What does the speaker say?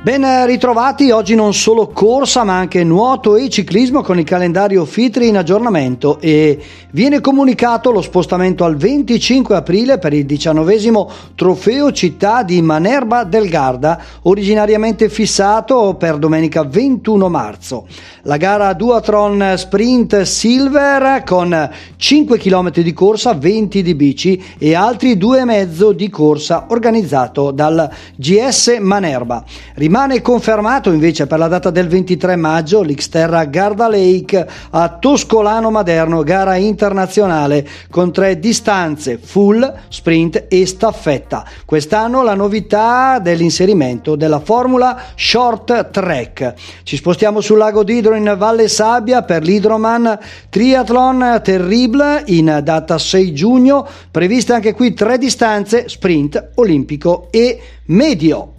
Ben ritrovati, oggi non solo corsa ma anche nuoto e ciclismo con il calendario Fitri in aggiornamento e viene comunicato lo spostamento al 25 aprile per il diciannovesimo trofeo città di Manerba del Garda, originariamente fissato per domenica 21 marzo. La gara Duatron Sprint Silver con 5 km di corsa, 20 di bici e altri 2,5 di corsa organizzato dal GS Manerba. Rimane confermato invece per la data del 23 maggio l'Xterra Garda Lake a Toscolano Maderno, gara internazionale con tre distanze full, sprint e staffetta. Quest'anno la novità dell'inserimento della formula short track. Ci spostiamo sul lago d'Idro in Valle Sabbia per l'Hydroman Triathlon Terrible in data 6 giugno, previste anche qui tre distanze sprint, olimpico e medio.